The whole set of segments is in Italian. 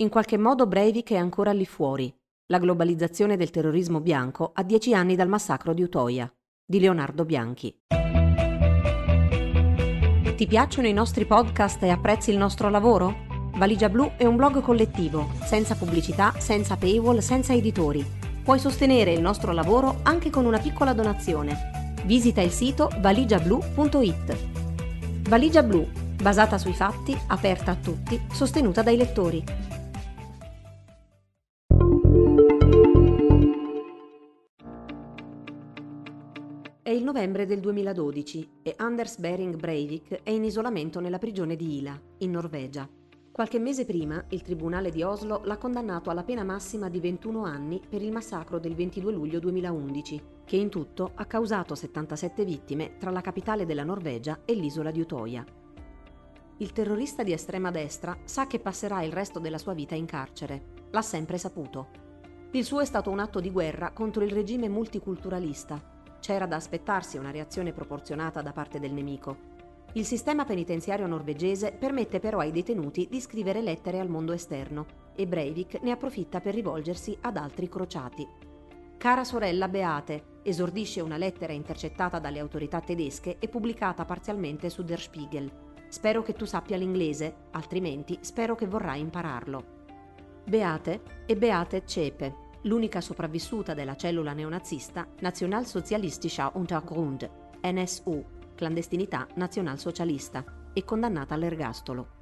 In qualche modo Breivik è ancora lì fuori. La globalizzazione del terrorismo bianco a dieci anni dal massacro di Utoia, di Leonardo Bianchi. Ti piacciono i nostri podcast e apprezzi il nostro lavoro? Valigia Blu è un blog collettivo, senza pubblicità, senza paywall, senza editori. Puoi sostenere il nostro lavoro anche con una piccola donazione. Visita il sito valigiablu.it. Valigia Blu, basata sui fatti, aperta a tutti, sostenuta dai lettori. È il novembre del 2012 e Anders Behring Breivik è in isolamento nella prigione di Ila, in Norvegia. Qualche mese prima il tribunale di Oslo l'ha condannato alla pena massima di 21 anni per il massacro del 22 luglio 2011, che in tutto ha causato 77 vittime tra la capitale della Norvegia e l'isola di Utoia. Il terrorista di estrema destra sa che passerà il resto della sua vita in carcere. L'ha sempre saputo. Il suo è stato un atto di guerra contro il regime multiculturalista c'era da aspettarsi una reazione proporzionata da parte del nemico. Il sistema penitenziario norvegese permette però ai detenuti di scrivere lettere al mondo esterno e Breivik ne approfitta per rivolgersi ad altri crociati. Cara sorella Beate, esordisce una lettera intercettata dalle autorità tedesche e pubblicata parzialmente su Der Spiegel. Spero che tu sappia l'inglese, altrimenti spero che vorrai impararlo. Beate e Beate Cepe, l'unica sopravvissuta della cellula neonazista Nationalsozialistischer Untergrund, NSU, clandestinità nazionalsocialista, e condannata all'ergastolo.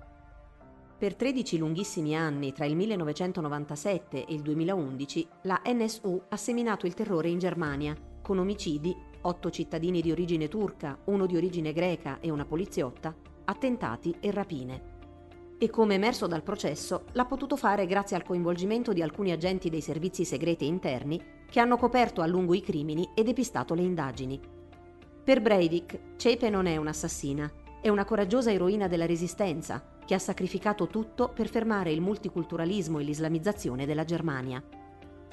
Per 13 lunghissimi anni, tra il 1997 e il 2011, la NSU ha seminato il terrore in Germania, con omicidi, otto cittadini di origine turca, uno di origine greca e una poliziotta, attentati e rapine e come emerso dal processo l'ha potuto fare grazie al coinvolgimento di alcuni agenti dei servizi segreti interni che hanno coperto a lungo i crimini e depistato le indagini. Per Breivik, Cepe non è un'assassina, è una coraggiosa eroina della resistenza che ha sacrificato tutto per fermare il multiculturalismo e l'islamizzazione della Germania.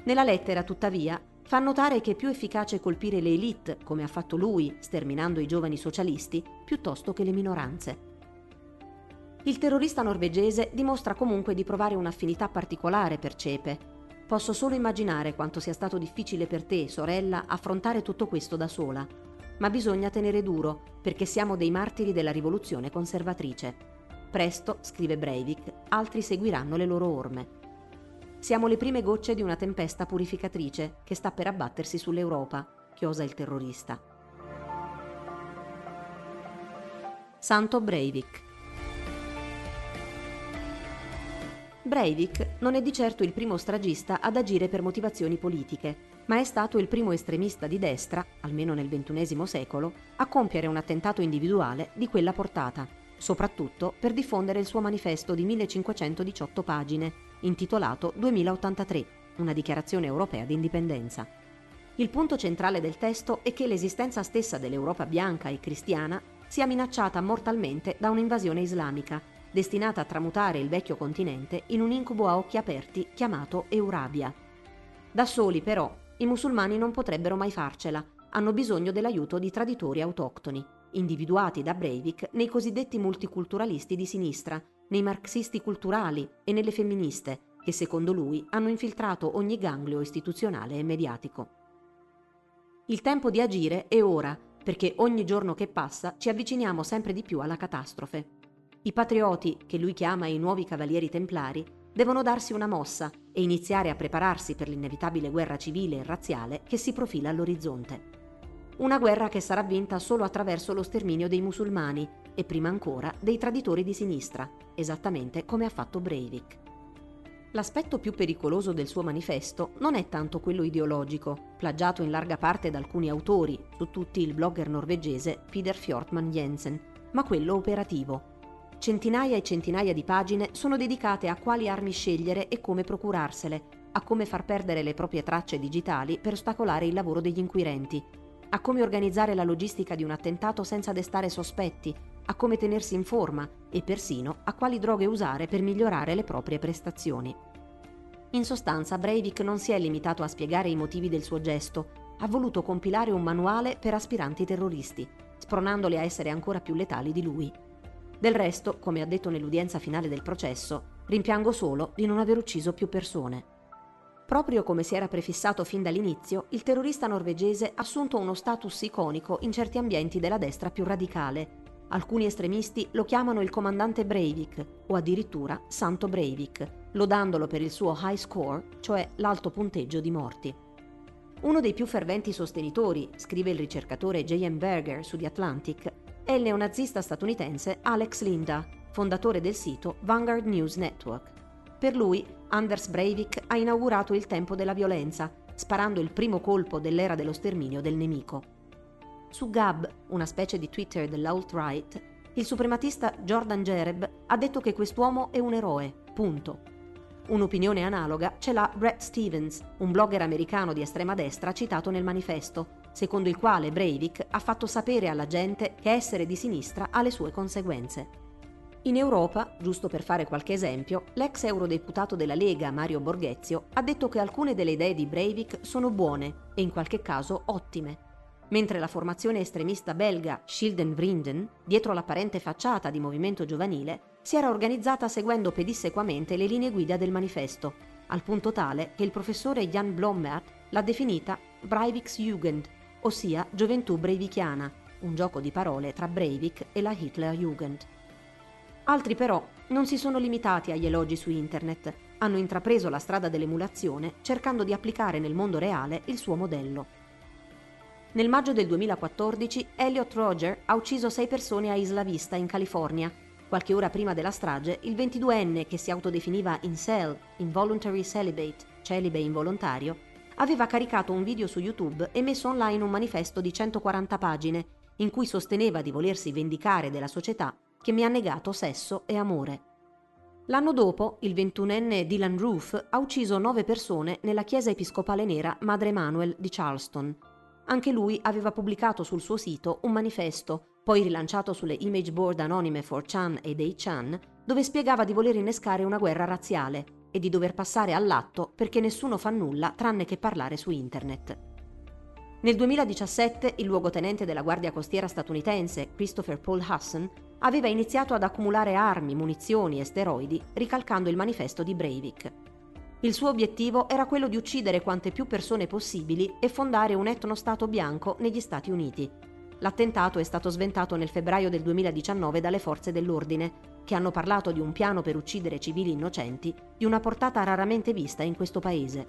Nella lettera, tuttavia, fa notare che è più efficace colpire le elite, come ha fatto lui, sterminando i giovani socialisti, piuttosto che le minoranze. Il terrorista norvegese dimostra comunque di provare un'affinità particolare per Cepe. Posso solo immaginare quanto sia stato difficile per te, sorella, affrontare tutto questo da sola. Ma bisogna tenere duro, perché siamo dei martiri della rivoluzione conservatrice. Presto, scrive Breivik, altri seguiranno le loro orme. Siamo le prime gocce di una tempesta purificatrice che sta per abbattersi sull'Europa, chiosa il terrorista. Santo Breivik Breivik non è di certo il primo stragista ad agire per motivazioni politiche, ma è stato il primo estremista di destra, almeno nel XXI secolo, a compiere un attentato individuale di quella portata, soprattutto per diffondere il suo manifesto di 1518 pagine, intitolato 2083, una dichiarazione europea di indipendenza. Il punto centrale del testo è che l'esistenza stessa dell'Europa bianca e cristiana sia minacciata mortalmente da un'invasione islamica destinata a tramutare il vecchio continente in un incubo a occhi aperti chiamato Eurabia. Da soli, però, i musulmani non potrebbero mai farcela, hanno bisogno dell'aiuto di traditori autoctoni, individuati da Breivik nei cosiddetti multiculturalisti di sinistra, nei marxisti culturali e nelle femministe, che secondo lui hanno infiltrato ogni ganglio istituzionale e mediatico. Il tempo di agire è ora, perché ogni giorno che passa ci avviciniamo sempre di più alla catastrofe. I patrioti, che lui chiama i nuovi cavalieri templari, devono darsi una mossa e iniziare a prepararsi per l'inevitabile guerra civile e razziale che si profila all'orizzonte. Una guerra che sarà vinta solo attraverso lo sterminio dei musulmani e prima ancora dei traditori di sinistra, esattamente come ha fatto Breivik. L'aspetto più pericoloso del suo manifesto non è tanto quello ideologico, plagiato in larga parte da alcuni autori, su tutti il blogger norvegese Peter Fjordman Jensen, ma quello operativo, Centinaia e centinaia di pagine sono dedicate a quali armi scegliere e come procurarsele, a come far perdere le proprie tracce digitali per ostacolare il lavoro degli inquirenti, a come organizzare la logistica di un attentato senza destare sospetti, a come tenersi in forma e persino a quali droghe usare per migliorare le proprie prestazioni. In sostanza, Breivik non si è limitato a spiegare i motivi del suo gesto, ha voluto compilare un manuale per aspiranti terroristi, spronandoli a essere ancora più letali di lui. Del resto, come ha detto nell'udienza finale del processo, rimpiango solo di non aver ucciso più persone. Proprio come si era prefissato fin dall'inizio, il terrorista norvegese ha assunto uno status iconico in certi ambienti della destra più radicale. Alcuni estremisti lo chiamano il comandante Breivik o addirittura Santo Breivik, lodandolo per il suo high score, cioè l'alto punteggio di morti. Uno dei più ferventi sostenitori, scrive il ricercatore J.M. Berger su The Atlantic, è il neonazista statunitense Alex Linda, fondatore del sito Vanguard News Network. Per lui, Anders Breivik ha inaugurato il tempo della violenza, sparando il primo colpo dell'era dello sterminio del nemico. Su Gab, una specie di Twitter dell'alt-right, il suprematista Jordan Jereb ha detto che quest'uomo è un eroe, punto. Un'opinione analoga ce l'ha Brett Stevens, un blogger americano di estrema destra citato nel manifesto, secondo il quale Breivik ha fatto sapere alla gente che essere di sinistra ha le sue conseguenze. In Europa, giusto per fare qualche esempio, l'ex eurodeputato della Lega Mario Borghezio ha detto che alcune delle idee di Breivik sono buone e in qualche caso ottime, mentre la formazione estremista belga Schilden Vrienden, dietro l'apparente facciata di movimento giovanile, si era organizzata seguendo pedissequamente le linee guida del manifesto, al punto tale che il professore Jan Blommert l'ha definita Breiviksjugend, ossia gioventù breivichiana, un gioco di parole tra Breivik e la Hitlerjugend. Altri però non si sono limitati agli elogi su internet, hanno intrapreso la strada dell'emulazione cercando di applicare nel mondo reale il suo modello. Nel maggio del 2014 Elliot Roger ha ucciso sei persone a Isla Vista in California Qualche ora prima della strage, il 22enne, che si autodefiniva incel, involuntary celibate, celibe involontario, aveva caricato un video su YouTube e messo online un manifesto di 140 pagine in cui sosteneva di volersi vendicare della società che mi ha negato sesso e amore. L'anno dopo, il 21enne Dylan Roof ha ucciso nove persone nella chiesa episcopale nera Madre Emanuel di Charleston. Anche lui aveva pubblicato sul suo sito un manifesto poi rilanciato sulle image board anonime 4chan e 8chan, dove spiegava di voler innescare una guerra razziale e di dover passare all'atto perché nessuno fa nulla tranne che parlare su internet. Nel 2017 il luogotenente della Guardia Costiera statunitense, Christopher Paul Husson, aveva iniziato ad accumulare armi, munizioni e steroidi ricalcando il manifesto di Breivik. Il suo obiettivo era quello di uccidere quante più persone possibili e fondare un etnostato bianco negli Stati Uniti, L'attentato è stato sventato nel febbraio del 2019 dalle forze dell'ordine, che hanno parlato di un piano per uccidere civili innocenti di una portata raramente vista in questo paese.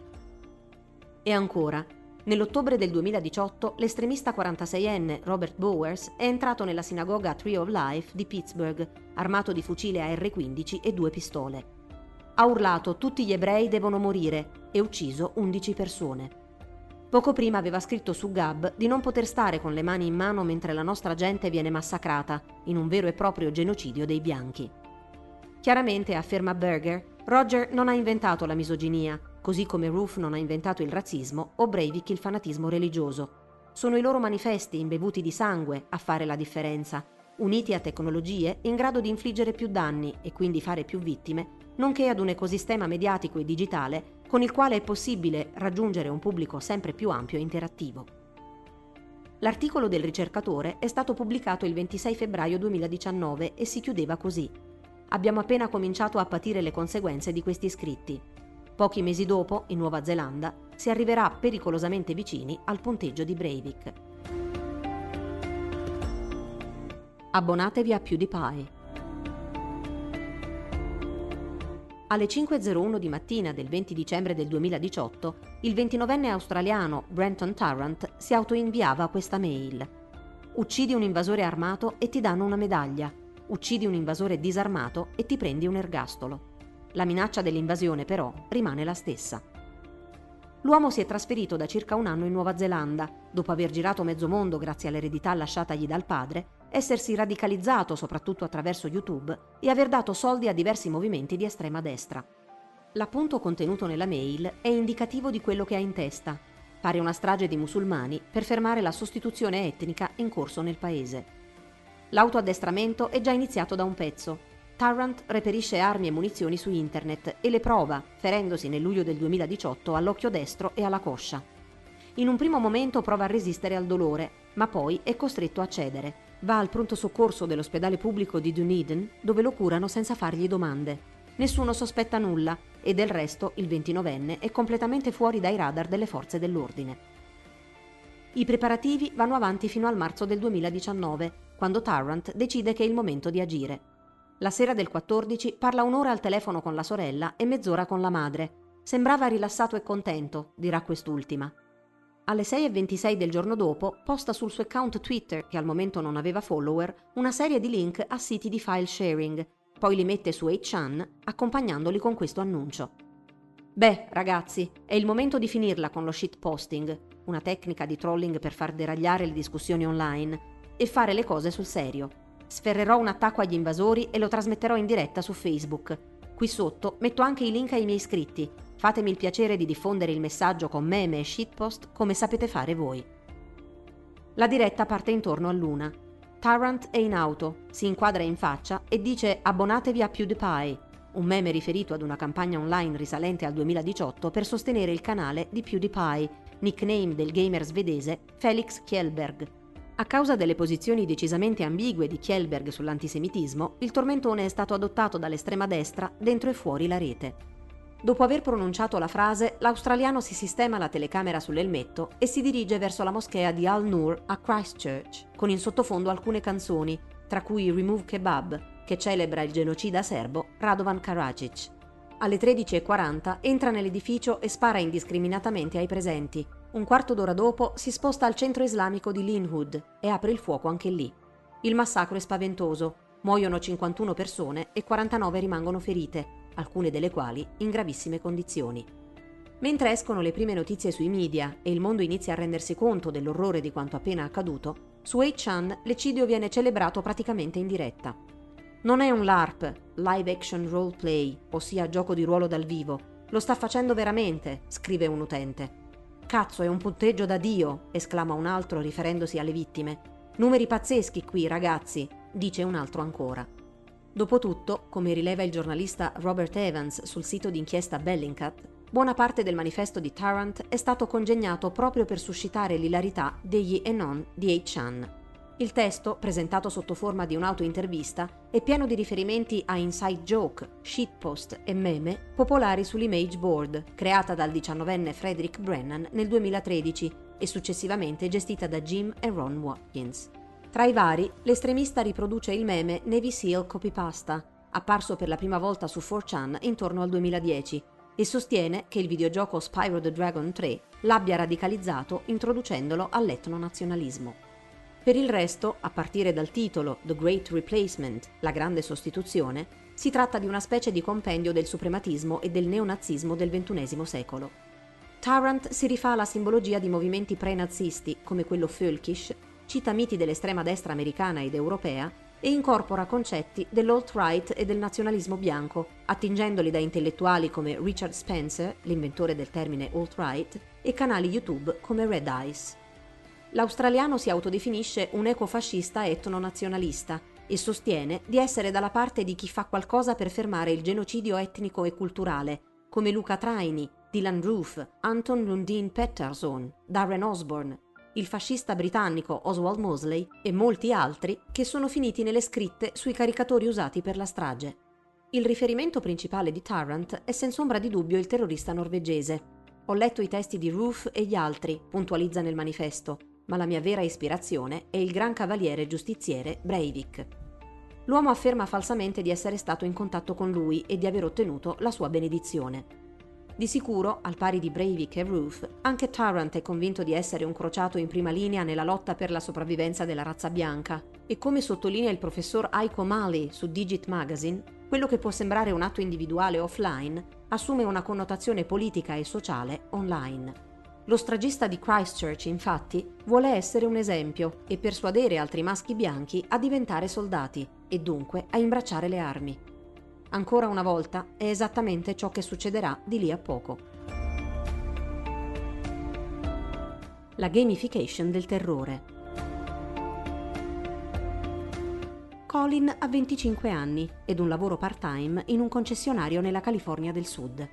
E ancora, nell'ottobre del 2018 l'estremista 46enne Robert Bowers è entrato nella sinagoga Tree of Life di Pittsburgh, armato di fucile AR-15 e due pistole. Ha urlato tutti gli ebrei devono morire e ucciso 11 persone. Poco prima aveva scritto su Gab di non poter stare con le mani in mano mentre la nostra gente viene massacrata, in un vero e proprio genocidio dei bianchi. Chiaramente, afferma Berger, Roger non ha inventato la misoginia, così come Roof non ha inventato il razzismo o Breivik il fanatismo religioso. Sono i loro manifesti imbevuti di sangue a fare la differenza, uniti a tecnologie in grado di infliggere più danni e quindi fare più vittime, nonché ad un ecosistema mediatico e digitale con il quale è possibile raggiungere un pubblico sempre più ampio e interattivo. L'articolo del ricercatore è stato pubblicato il 26 febbraio 2019 e si chiudeva così. Abbiamo appena cominciato a patire le conseguenze di questi scritti. Pochi mesi dopo, in Nuova Zelanda, si arriverà pericolosamente vicini al punteggio di Breivik. Abbonatevi a PewDiePie. Alle 5.01 di mattina del 20 dicembre del 2018, il 29enne australiano Brenton Tarrant si autoinviava questa mail. Uccidi un invasore armato e ti danno una medaglia. Uccidi un invasore disarmato e ti prendi un ergastolo. La minaccia dell'invasione però rimane la stessa. L'uomo si è trasferito da circa un anno in Nuova Zelanda, dopo aver girato mezzo mondo grazie all'eredità lasciatagli dal padre essersi radicalizzato soprattutto attraverso YouTube e aver dato soldi a diversi movimenti di estrema destra. L'appunto contenuto nella mail è indicativo di quello che ha in testa. Pare una strage di musulmani per fermare la sostituzione etnica in corso nel paese. L'autoaddestramento è già iniziato da un pezzo. Tarrant reperisce armi e munizioni su internet e le prova, ferendosi nel luglio del 2018 all'occhio destro e alla coscia. In un primo momento prova a resistere al dolore, ma poi è costretto a cedere va al pronto soccorso dell'ospedale pubblico di Dunedin dove lo curano senza fargli domande. nessuno sospetta nulla e del resto il 29enne è completamente fuori dai radar delle forze dell'ordine. I preparativi vanno avanti fino al marzo del 2019, quando Tarrant decide che è il momento di agire. La sera del 14 parla un'ora al telefono con la sorella e mezz'ora con la madre. Sembrava rilassato e contento, dirà quest'ultima. Alle 6.26 del giorno dopo posta sul suo account Twitter, che al momento non aveva follower, una serie di link a siti di file sharing, poi li mette su 8chan accompagnandoli con questo annuncio. Beh, ragazzi, è il momento di finirla con lo shitposting, una tecnica di trolling per far deragliare le discussioni online, e fare le cose sul serio. Sferrerò un attacco agli invasori e lo trasmetterò in diretta su Facebook. Qui sotto metto anche i link ai miei iscritti, Fatemi il piacere di diffondere il messaggio con meme e shitpost come sapete fare voi. La diretta parte intorno a Luna. Tarrant è in auto, si inquadra in faccia e dice abbonatevi a PewDiePie, un meme riferito ad una campagna online risalente al 2018 per sostenere il canale di PewDiePie, nickname del gamer svedese Felix Kjellberg. A causa delle posizioni decisamente ambigue di Kjellberg sull'antisemitismo, il tormentone è stato adottato dall'estrema destra dentro e fuori la rete. Dopo aver pronunciato la frase, l'australiano si sistema la telecamera sull'elmetto e si dirige verso la moschea di Al-Nur a Christchurch, con in sottofondo alcune canzoni, tra cui Remove Kebab, che celebra il genocida serbo Radovan Karadzic. Alle 13.40 entra nell'edificio e spara indiscriminatamente ai presenti. Un quarto d'ora dopo si sposta al centro islamico di Linwood e apre il fuoco anche lì. Il massacro è spaventoso. Muoiono 51 persone e 49 rimangono ferite, alcune delle quali in gravissime condizioni. Mentre escono le prime notizie sui media e il mondo inizia a rendersi conto dell'orrore di quanto appena accaduto, su 8chan l'eccidio viene celebrato praticamente in diretta. Non è un LARP, live action roleplay, ossia gioco di ruolo dal vivo. Lo sta facendo veramente, scrive un utente. Cazzo, è un punteggio da Dio, esclama un altro riferendosi alle vittime. Numeri pazzeschi qui, ragazzi, dice un altro ancora. Dopotutto, come rileva il giornalista Robert Evans sul sito d'inchiesta Bellingcat, buona parte del manifesto di Tarrant è stato congegnato proprio per suscitare l'ilarità degli e non di H-Chan. Il testo, presentato sotto forma di un'autointervista, è pieno di riferimenti a inside joke, shitpost e meme popolari sull'image board, creata dal diciannovenne Frederick Brennan nel 2013 e successivamente gestita da Jim e Ron Watkins. Tra i vari, l'estremista riproduce il meme Navy SEAL Copypasta, apparso per la prima volta su 4chan intorno al 2010, e sostiene che il videogioco Spyro the Dragon 3 l'abbia radicalizzato introducendolo all'etnonazionalismo. Per il resto, a partire dal titolo The Great Replacement, la grande sostituzione, si tratta di una specie di compendio del suprematismo e del neonazismo del XXI secolo. Tarrant si rifà alla simbologia di movimenti pre-nazisti come quello Völkisch cita miti dell'estrema destra americana ed europea e incorpora concetti dell'alt-right e del nazionalismo bianco, attingendoli da intellettuali come Richard Spencer, l'inventore del termine alt-right, e canali YouTube come Red Eyes. L'australiano si autodefinisce un ecofascista etno-nazionalista e sostiene di essere dalla parte di chi fa qualcosa per fermare il genocidio etnico e culturale, come Luca Traini, Dylan Roof, Anton Lundin Pettersson, Darren Osborne, il fascista britannico Oswald Mosley e molti altri che sono finiti nelle scritte sui caricatori usati per la strage. Il riferimento principale di Tarrant è senza ombra di dubbio il terrorista norvegese. Ho letto i testi di Roof e gli altri, puntualizza nel manifesto, ma la mia vera ispirazione è il gran cavaliere giustiziere Breivik. L'uomo afferma falsamente di essere stato in contatto con lui e di aver ottenuto la sua benedizione. Di sicuro, al pari di Breivik e Roof, anche Tarrant è convinto di essere un crociato in prima linea nella lotta per la sopravvivenza della razza bianca e come sottolinea il professor Aiko Mali su Digit Magazine, quello che può sembrare un atto individuale offline assume una connotazione politica e sociale online. Lo stragista di Christchurch, infatti, vuole essere un esempio e persuadere altri maschi bianchi a diventare soldati e dunque a imbracciare le armi. Ancora una volta è esattamente ciò che succederà di lì a poco. La gamification del terrore. Colin ha 25 anni ed un lavoro part-time in un concessionario nella California del Sud.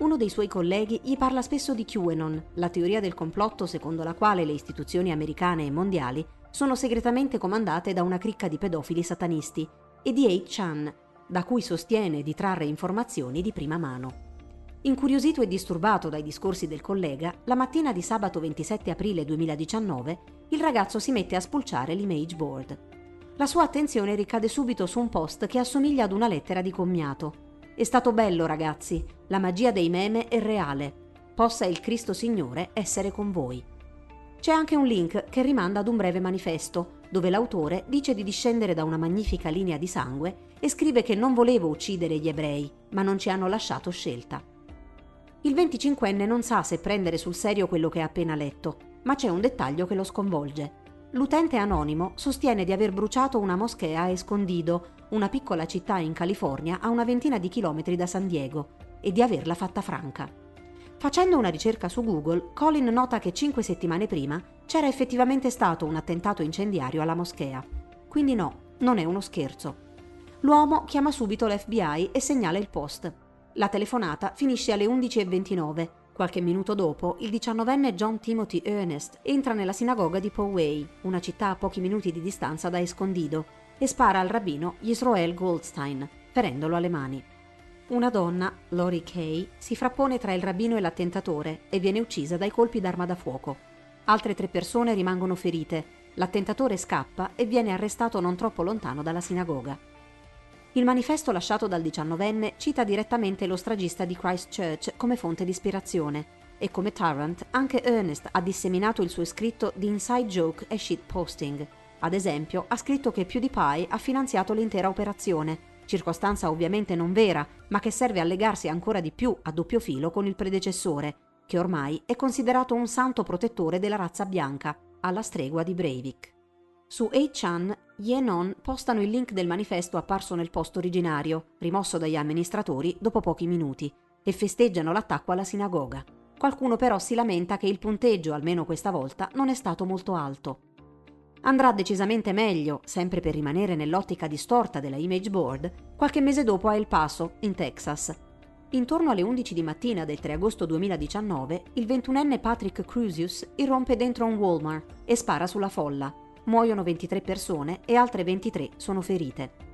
Uno dei suoi colleghi gli parla spesso di QAnon, la teoria del complotto secondo la quale le istituzioni americane e mondiali sono segretamente comandate da una cricca di pedofili satanisti, e di 8chan, da cui sostiene di trarre informazioni di prima mano. Incuriosito e disturbato dai discorsi del collega, la mattina di sabato 27 aprile 2019 il ragazzo si mette a spulciare l'image board. La sua attenzione ricade subito su un post che assomiglia ad una lettera di commiato. È stato bello, ragazzi, la magia dei meme è reale. Possa il Cristo Signore essere con voi. C'è anche un link che rimanda ad un breve manifesto, dove l'autore dice di discendere da una magnifica linea di sangue e scrive che non volevo uccidere gli ebrei, ma non ci hanno lasciato scelta. Il 25enne non sa se prendere sul serio quello che ha appena letto, ma c'è un dettaglio che lo sconvolge. L'utente anonimo sostiene di aver bruciato una moschea a Escondido, una piccola città in California a una ventina di chilometri da San Diego, e di averla fatta franca. Facendo una ricerca su Google, Colin nota che cinque settimane prima c'era effettivamente stato un attentato incendiario alla moschea. Quindi no, non è uno scherzo. L'uomo chiama subito l'FBI e segnala il post. La telefonata finisce alle 11.29. Qualche minuto dopo, il diciannovenne John Timothy Ernest entra nella sinagoga di Poway, una città a pochi minuti di distanza da Escondido, e spara al rabbino Yisroel Goldstein, ferendolo alle mani. Una donna, Lori Kay, si frappone tra il rabbino e l'attentatore e viene uccisa dai colpi d'arma da fuoco. Altre tre persone rimangono ferite. L'attentatore scappa e viene arrestato non troppo lontano dalla sinagoga. Il manifesto lasciato dal diciannovenne cita direttamente lo stragista di Christchurch come fonte di ispirazione e come Tarrant anche Ernest ha disseminato il suo scritto di inside joke e shitposting. Ad esempio, ha scritto che PewDiePie ha finanziato l'intera operazione, circostanza ovviamente non vera, ma che serve a legarsi ancora di più a doppio filo con il predecessore, che ormai è considerato un santo protettore della razza bianca, alla stregua di Breivik. Su 8chan, Ye Non postano il link del manifesto apparso nel post originario, rimosso dagli amministratori dopo pochi minuti, e festeggiano l'attacco alla sinagoga. Qualcuno però si lamenta che il punteggio, almeno questa volta, non è stato molto alto. Andrà decisamente meglio, sempre per rimanere nell'ottica distorta della image board, qualche mese dopo a El Paso, in Texas. Intorno alle 11 di mattina del 3 agosto 2019, il 21enne Patrick Crusius irrompe dentro un Walmart e spara sulla folla, muoiono 23 persone e altre 23 sono ferite.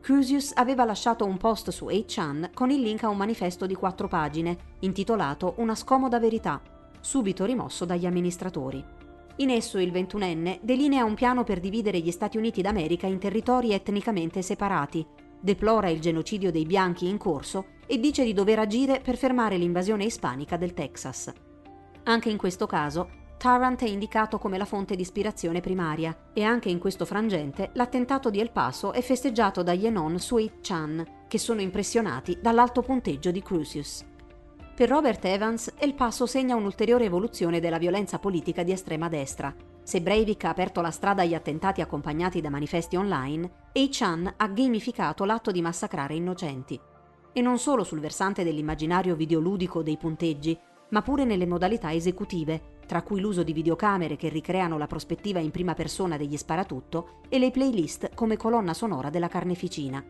Crusius aveva lasciato un post su 8chan con il link a un manifesto di quattro pagine, intitolato Una scomoda verità, subito rimosso dagli amministratori. In esso il 21enne delinea un piano per dividere gli Stati Uniti d'America in territori etnicamente separati, deplora il genocidio dei bianchi in corso e dice di dover agire per fermare l'invasione ispanica del Texas. Anche in questo caso Tarrant è indicato come la fonte di ispirazione primaria e anche in questo frangente l'attentato di El Paso è festeggiato da Yenon Sweet Chan, che sono impressionati dall'alto punteggio di Crucius. Per Robert Evans, El Paso segna un'ulteriore evoluzione della violenza politica di estrema destra. Se Breivik ha aperto la strada agli attentati accompagnati da manifesti online, Chan ha gamificato l'atto di massacrare innocenti. E non solo sul versante dell'immaginario videoludico dei punteggi, ma pure nelle modalità esecutive, tra cui l'uso di videocamere che ricreano la prospettiva in prima persona degli sparatutto e le playlist come colonna sonora della carneficina.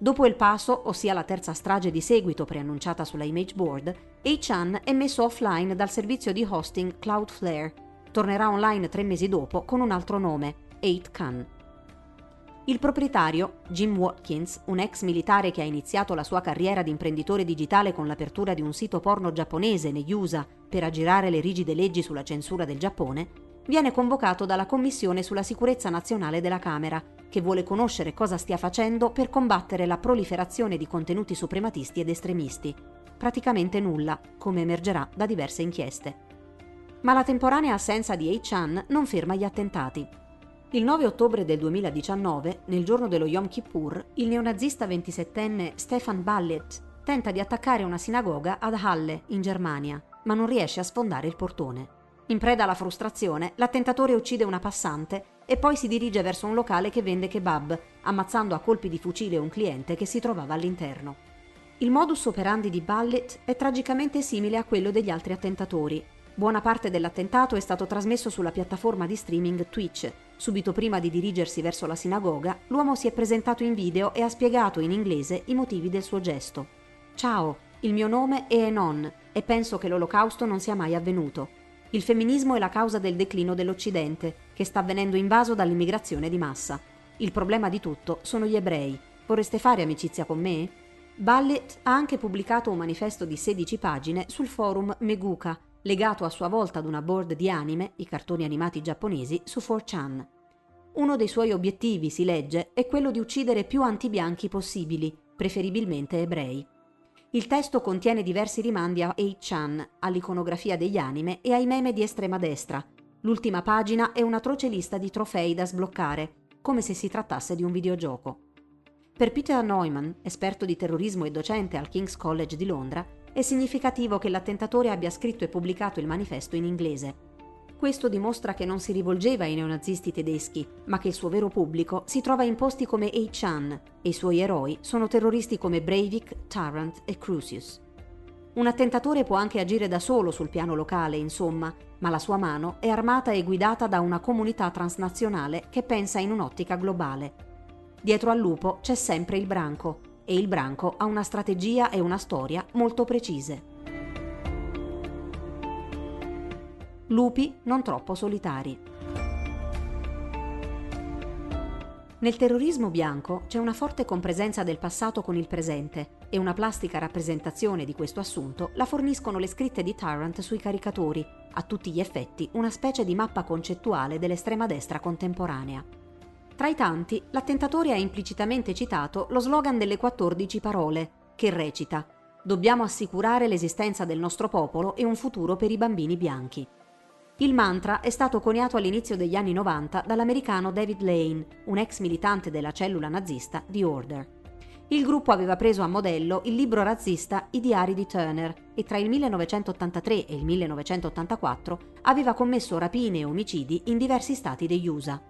Dopo il passo, ossia la terza strage di seguito preannunciata sulla image board, A-Chan è messo offline dal servizio di hosting Cloudflare. Tornerà online tre mesi dopo con un altro nome, 8chan. Il proprietario, Jim Watkins, un ex militare che ha iniziato la sua carriera di imprenditore digitale con l'apertura di un sito porno giapponese negli USA per aggirare le rigide leggi sulla censura del Giappone, viene convocato dalla Commissione sulla sicurezza nazionale della Camera, che vuole conoscere cosa stia facendo per combattere la proliferazione di contenuti suprematisti ed estremisti. Praticamente nulla, come emergerà da diverse inchieste. Ma la temporanea assenza di Hei-chan non ferma gli attentati. Il 9 ottobre del 2019, nel giorno dello Yom Kippur, il neonazista 27enne Stefan Ballet tenta di attaccare una sinagoga ad Halle, in Germania, ma non riesce a sfondare il portone. In preda alla frustrazione, l'attentatore uccide una passante e poi si dirige verso un locale che vende kebab, ammazzando a colpi di fucile un cliente che si trovava all'interno. Il modus operandi di Ballet è tragicamente simile a quello degli altri attentatori. Buona parte dell'attentato è stato trasmesso sulla piattaforma di streaming Twitch, Subito prima di dirigersi verso la sinagoga, l'uomo si è presentato in video e ha spiegato in inglese i motivi del suo gesto. Ciao, il mio nome è Enon e penso che l'olocausto non sia mai avvenuto. Il femminismo è la causa del declino dell'Occidente, che sta venendo invaso dall'immigrazione di massa. Il problema di tutto sono gli ebrei. Vorreste fare amicizia con me? Ballet ha anche pubblicato un manifesto di 16 pagine sul forum Meguka, legato a sua volta ad una board di anime, i cartoni animati giapponesi, su 4chan. Uno dei suoi obiettivi, si legge, è quello di uccidere più antibianchi possibili, preferibilmente ebrei. Il testo contiene diversi rimandi a 8chan, all'iconografia degli anime e ai meme di estrema destra. L'ultima pagina è un'atroce lista di trofei da sbloccare, come se si trattasse di un videogioco. Per Peter Neumann, esperto di terrorismo e docente al King's College di Londra, è significativo che l'attentatore abbia scritto e pubblicato il manifesto in inglese. Questo dimostra che non si rivolgeva ai neonazisti tedeschi, ma che il suo vero pubblico si trova in posti come Chan e i suoi eroi sono terroristi come Breivik, Tarrant e Crucius. Un attentatore può anche agire da solo sul piano locale, insomma, ma la sua mano è armata e guidata da una comunità transnazionale che pensa in un'ottica globale Dietro al lupo c'è sempre il branco e il branco ha una strategia e una storia molto precise. Lupi non troppo solitari. Nel terrorismo bianco c'è una forte compresenza del passato con il presente e una plastica rappresentazione di questo assunto la forniscono le scritte di Tarrant sui caricatori, a tutti gli effetti una specie di mappa concettuale dell'estrema destra contemporanea. Tra i tanti, l'attentatore ha implicitamente citato lo slogan delle 14 parole, che recita Dobbiamo assicurare l'esistenza del nostro popolo e un futuro per i bambini bianchi. Il mantra è stato coniato all'inizio degli anni 90 dall'americano David Lane, un ex militante della cellula nazista The Order. Il gruppo aveva preso a modello il libro razzista I diari di Turner e tra il 1983 e il 1984 aveva commesso rapine e omicidi in diversi stati degli USA.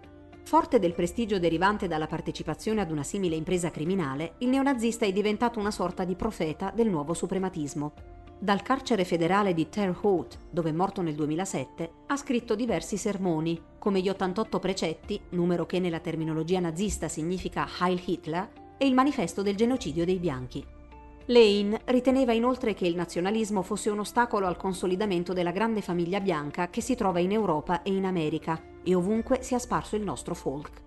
Forte del prestigio derivante dalla partecipazione ad una simile impresa criminale, il neonazista è diventato una sorta di profeta del nuovo suprematismo. Dal carcere federale di Terre Haute, dove è morto nel 2007, ha scritto diversi sermoni, come gli 88 precetti, numero che nella terminologia nazista significa Heil Hitler, e il manifesto del genocidio dei bianchi. Lane riteneva inoltre che il nazionalismo fosse un ostacolo al consolidamento della grande famiglia bianca che si trova in Europa e in America e ovunque sia sparso il nostro folk.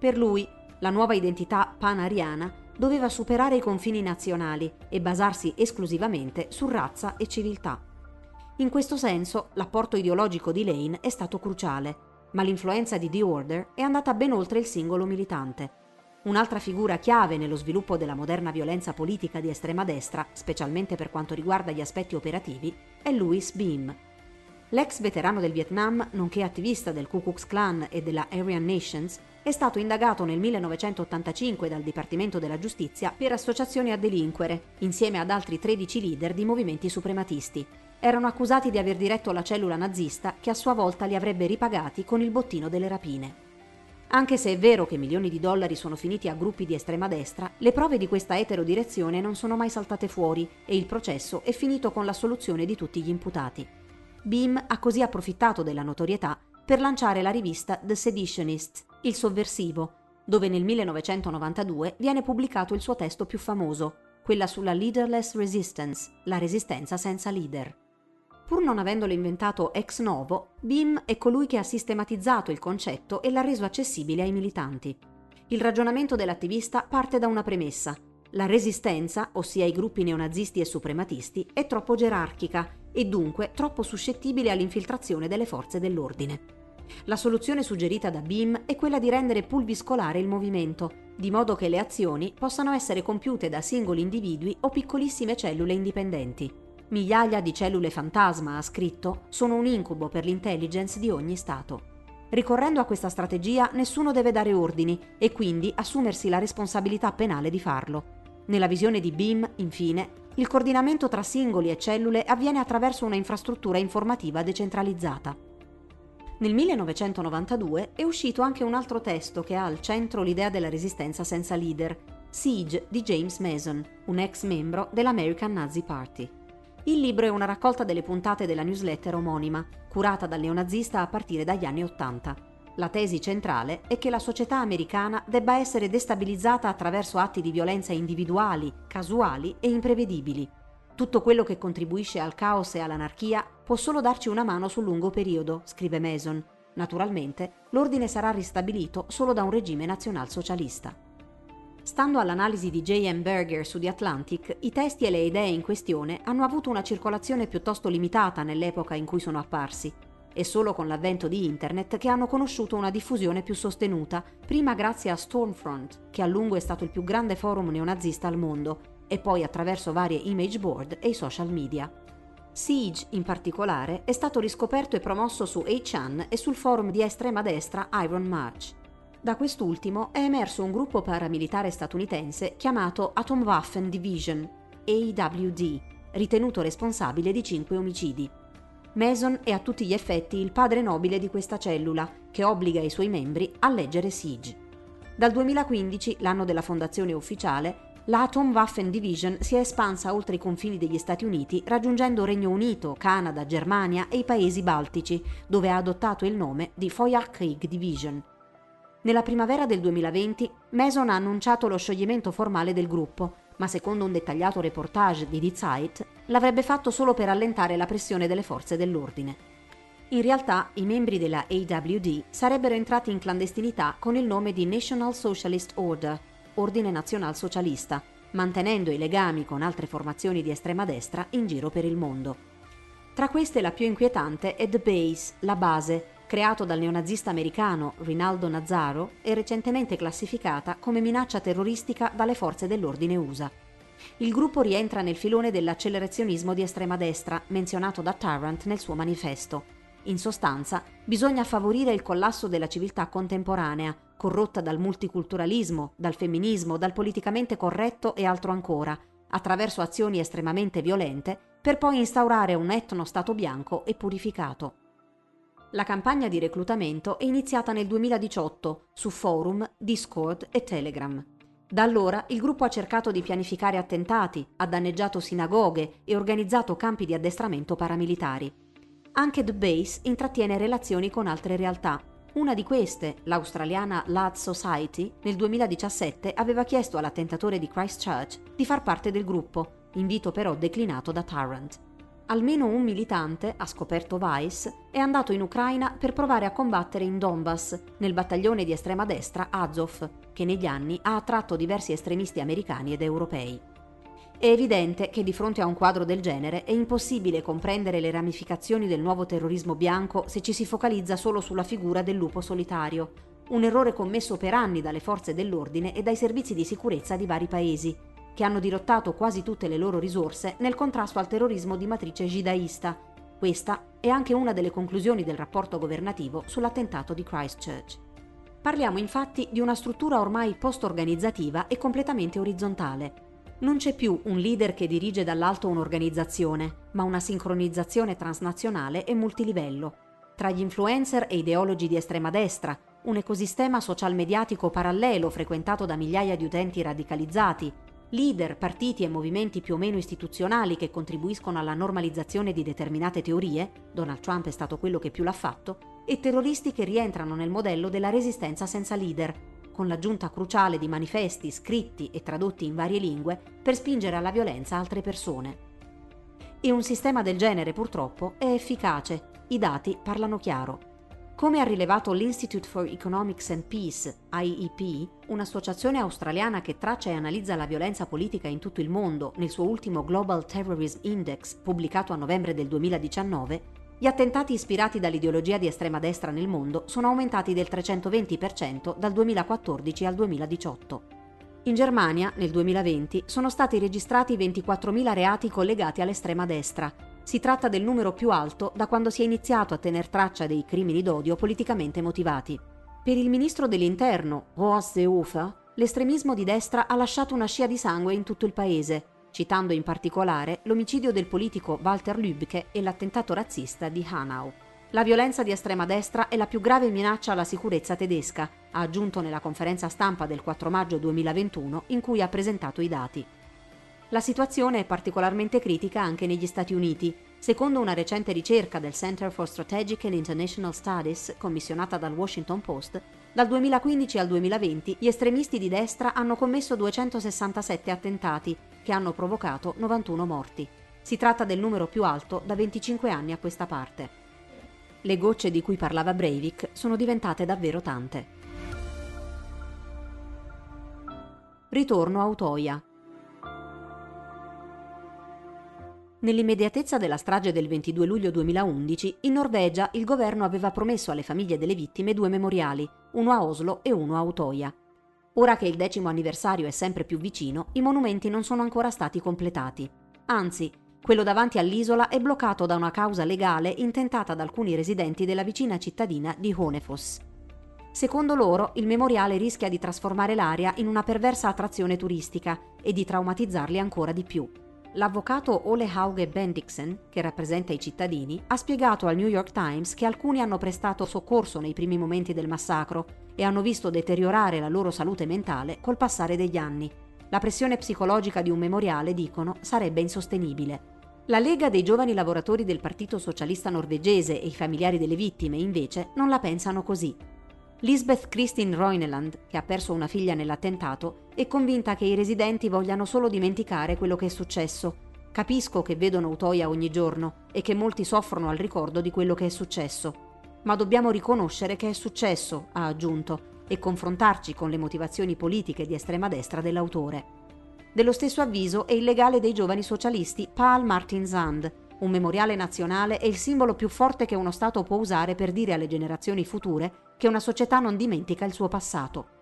Per lui, la nuova identità panariana doveva superare i confini nazionali e basarsi esclusivamente su razza e civiltà. In questo senso, l'apporto ideologico di Lane è stato cruciale, ma l'influenza di The Order è andata ben oltre il singolo militante. Un'altra figura chiave nello sviluppo della moderna violenza politica di estrema destra, specialmente per quanto riguarda gli aspetti operativi, è Louis Beam. L'ex veterano del Vietnam, nonché attivista del Ku Klux Klan e della Aryan Nations, è stato indagato nel 1985 dal Dipartimento della Giustizia per associazione a delinquere, insieme ad altri 13 leader di movimenti suprematisti. Erano accusati di aver diretto la cellula nazista che a sua volta li avrebbe ripagati con il bottino delle rapine. Anche se è vero che milioni di dollari sono finiti a gruppi di estrema destra, le prove di questa eterodirezione non sono mai saltate fuori e il processo è finito con l'assoluzione di tutti gli imputati. Beam ha così approfittato della notorietà per lanciare la rivista The Seditionist, Il Sovversivo, dove nel 1992 viene pubblicato il suo testo più famoso, quella sulla Leaderless Resistance, la resistenza senza leader. Pur non avendolo inventato ex novo, BIM è colui che ha sistematizzato il concetto e l'ha reso accessibile ai militanti. Il ragionamento dell'attivista parte da una premessa. La resistenza, ossia i gruppi neonazisti e suprematisti, è troppo gerarchica e dunque troppo suscettibile all'infiltrazione delle forze dell'ordine. La soluzione suggerita da BIM è quella di rendere pulviscolare il movimento, di modo che le azioni possano essere compiute da singoli individui o piccolissime cellule indipendenti. Migliaia di cellule fantasma, ha scritto, sono un incubo per l'intelligence di ogni Stato. Ricorrendo a questa strategia nessuno deve dare ordini e quindi assumersi la responsabilità penale di farlo. Nella visione di BIM, infine, il coordinamento tra singoli e cellule avviene attraverso una infrastruttura informativa decentralizzata. Nel 1992 è uscito anche un altro testo che ha al centro l'idea della resistenza senza leader, Siege di James Mason, un ex membro dell'American Nazi Party. Il libro è una raccolta delle puntate della newsletter omonima, curata dal neonazista a partire dagli anni Ottanta. La tesi centrale è che la società americana debba essere destabilizzata attraverso atti di violenza individuali, casuali e imprevedibili. Tutto quello che contribuisce al caos e all'anarchia può solo darci una mano sul lungo periodo, scrive Mason. Naturalmente, l'ordine sarà ristabilito solo da un regime nazionalsocialista. Stando all'analisi di J.M. Berger su The Atlantic, i testi e le idee in questione hanno avuto una circolazione piuttosto limitata nell'epoca in cui sono apparsi. È solo con l'avvento di Internet che hanno conosciuto una diffusione più sostenuta, prima grazie a Stormfront, che a lungo è stato il più grande forum neonazista al mondo, e poi attraverso varie image board e i social media. Siege, in particolare, è stato riscoperto e promosso su 8chan e sul forum di estrema destra Iron March. Da quest'ultimo è emerso un gruppo paramilitare statunitense chiamato Atomwaffen Division, AWD, ritenuto responsabile di cinque omicidi. Mason è a tutti gli effetti il padre nobile di questa cellula, che obbliga i suoi membri a leggere Siege. Dal 2015, l'anno della fondazione ufficiale, l'Atomwaffen Division si è espansa oltre i confini degli Stati Uniti, raggiungendo Regno Unito, Canada, Germania e i paesi baltici, dove ha adottato il nome di Feuerkrieg Division. Nella primavera del 2020 Mason ha annunciato lo scioglimento formale del gruppo, ma secondo un dettagliato reportage di Die Zeit l'avrebbe fatto solo per allentare la pressione delle forze dell'ordine. In realtà i membri della AWD sarebbero entrati in clandestinità con il nome di National Socialist Order, Ordine Nazional Socialista, mantenendo i legami con altre formazioni di estrema destra in giro per il mondo. Tra queste la più inquietante è The Base, la base, creato dal neonazista americano Rinaldo Nazzaro e recentemente classificata come minaccia terroristica dalle forze dell'ordine USA. Il gruppo rientra nel filone dell'accelerazionismo di estrema destra menzionato da Tarrant nel suo manifesto. In sostanza, bisogna favorire il collasso della civiltà contemporanea, corrotta dal multiculturalismo, dal femminismo, dal politicamente corretto e altro ancora, attraverso azioni estremamente violente, per poi instaurare un etno stato bianco e purificato. La campagna di reclutamento è iniziata nel 2018 su forum, Discord e Telegram. Da allora il gruppo ha cercato di pianificare attentati, ha danneggiato sinagoghe e organizzato campi di addestramento paramilitari. Anche The Base intrattiene relazioni con altre realtà. Una di queste, l'australiana Lad Society, nel 2017 aveva chiesto all'attentatore di Christchurch di far parte del gruppo, invito però declinato da Tarrant almeno un militante, ha scoperto Weiss, è andato in Ucraina per provare a combattere in Donbass, nel battaglione di estrema destra Azov, che negli anni ha attratto diversi estremisti americani ed europei. È evidente che di fronte a un quadro del genere è impossibile comprendere le ramificazioni del nuovo terrorismo bianco se ci si focalizza solo sulla figura del lupo solitario, un errore commesso per anni dalle forze dell'ordine e dai servizi di sicurezza di vari paesi, che hanno dirottato quasi tutte le loro risorse nel contrasto al terrorismo di matrice jidaista. Questa è anche una delle conclusioni del rapporto governativo sull'attentato di Christchurch. Parliamo infatti di una struttura ormai post-organizzativa e completamente orizzontale. Non c'è più un leader che dirige dall'alto un'organizzazione, ma una sincronizzazione transnazionale e multilivello. Tra gli influencer e ideologi di estrema destra, un ecosistema social mediatico parallelo frequentato da migliaia di utenti radicalizzati, leader, partiti e movimenti più o meno istituzionali che contribuiscono alla normalizzazione di determinate teorie, Donald Trump è stato quello che più l'ha fatto, e terroristi che rientrano nel modello della resistenza senza leader, con l'aggiunta cruciale di manifesti scritti e tradotti in varie lingue per spingere alla violenza altre persone. E un sistema del genere purtroppo è efficace, i dati parlano chiaro. Come ha rilevato l'Institute for Economics and Peace, IEP, un'associazione australiana che traccia e analizza la violenza politica in tutto il mondo nel suo ultimo Global Terrorism Index pubblicato a novembre del 2019, gli attentati ispirati dall'ideologia di estrema destra nel mondo sono aumentati del 320% dal 2014 al 2018. In Germania, nel 2020, sono stati registrati 24.000 reati collegati all'estrema destra, si tratta del numero più alto da quando si è iniziato a tener traccia dei crimini d'odio politicamente motivati. Per il ministro dell'Interno, Horst Seehofer, l'estremismo di destra ha lasciato una scia di sangue in tutto il paese, citando in particolare l'omicidio del politico Walter Lübke e l'attentato razzista di Hanau. La violenza di estrema destra è la più grave minaccia alla sicurezza tedesca, ha aggiunto nella conferenza stampa del 4 maggio 2021 in cui ha presentato i dati. La situazione è particolarmente critica anche negli Stati Uniti. Secondo una recente ricerca del Center for Strategic and International Studies, commissionata dal Washington Post, dal 2015 al 2020 gli estremisti di destra hanno commesso 267 attentati, che hanno provocato 91 morti. Si tratta del numero più alto da 25 anni a questa parte. Le gocce di cui parlava Breivik sono diventate davvero tante. Ritorno a Utoya. Nell'immediatezza della strage del 22 luglio 2011, in Norvegia il governo aveva promesso alle famiglie delle vittime due memoriali, uno a Oslo e uno a Utoya. Ora che il decimo anniversario è sempre più vicino, i monumenti non sono ancora stati completati. Anzi, quello davanti all'isola è bloccato da una causa legale intentata da alcuni residenti della vicina cittadina di Honefoss. Secondo loro, il memoriale rischia di trasformare l'area in una perversa attrazione turistica e di traumatizzarli ancora di più. L'avvocato Ole Hauge Bendiksen, che rappresenta i cittadini, ha spiegato al New York Times che alcuni hanno prestato soccorso nei primi momenti del massacro e hanno visto deteriorare la loro salute mentale col passare degli anni. La pressione psicologica di un memoriale, dicono, sarebbe insostenibile. La Lega dei giovani lavoratori del Partito Socialista norvegese e i familiari delle vittime, invece, non la pensano così. Lisbeth Kristin Roineland, che ha perso una figlia nell'attentato, è convinta che i residenti vogliano solo dimenticare quello che è successo. Capisco che vedono Utoya ogni giorno e che molti soffrono al ricordo di quello che è successo. Ma dobbiamo riconoscere che è successo, ha aggiunto, e confrontarci con le motivazioni politiche di estrema destra dell'autore. Dello stesso avviso è il legale dei giovani socialisti Paul Martin Zand, un memoriale nazionale è il simbolo più forte che uno Stato può usare per dire alle generazioni future che una società non dimentica il suo passato.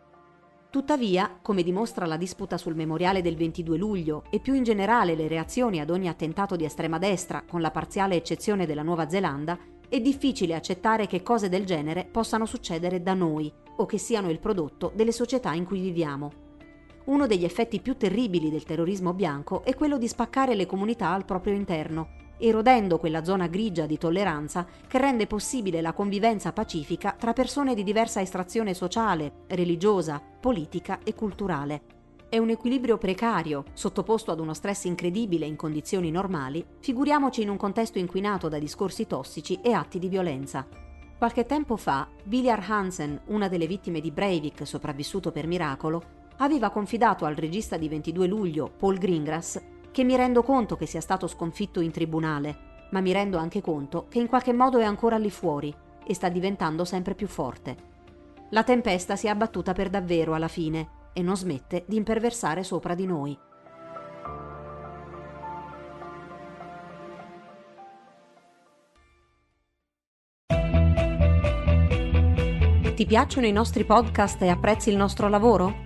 Tuttavia, come dimostra la disputa sul memoriale del 22 luglio e più in generale le reazioni ad ogni attentato di estrema destra, con la parziale eccezione della Nuova Zelanda, è difficile accettare che cose del genere possano succedere da noi o che siano il prodotto delle società in cui viviamo. Uno degli effetti più terribili del terrorismo bianco è quello di spaccare le comunità al proprio interno erodendo quella zona grigia di tolleranza che rende possibile la convivenza pacifica tra persone di diversa estrazione sociale, religiosa, politica e culturale. È un equilibrio precario, sottoposto ad uno stress incredibile in condizioni normali, figuriamoci in un contesto inquinato da discorsi tossici e atti di violenza. Qualche tempo fa, Viljar Hansen, una delle vittime di Breivik sopravvissuto per miracolo, aveva confidato al regista di 22 luglio, Paul Greengrass, che mi rendo conto che sia stato sconfitto in tribunale, ma mi rendo anche conto che in qualche modo è ancora lì fuori e sta diventando sempre più forte. La tempesta si è abbattuta per davvero alla fine e non smette di imperversare sopra di noi. Ti piacciono i nostri podcast e apprezzi il nostro lavoro?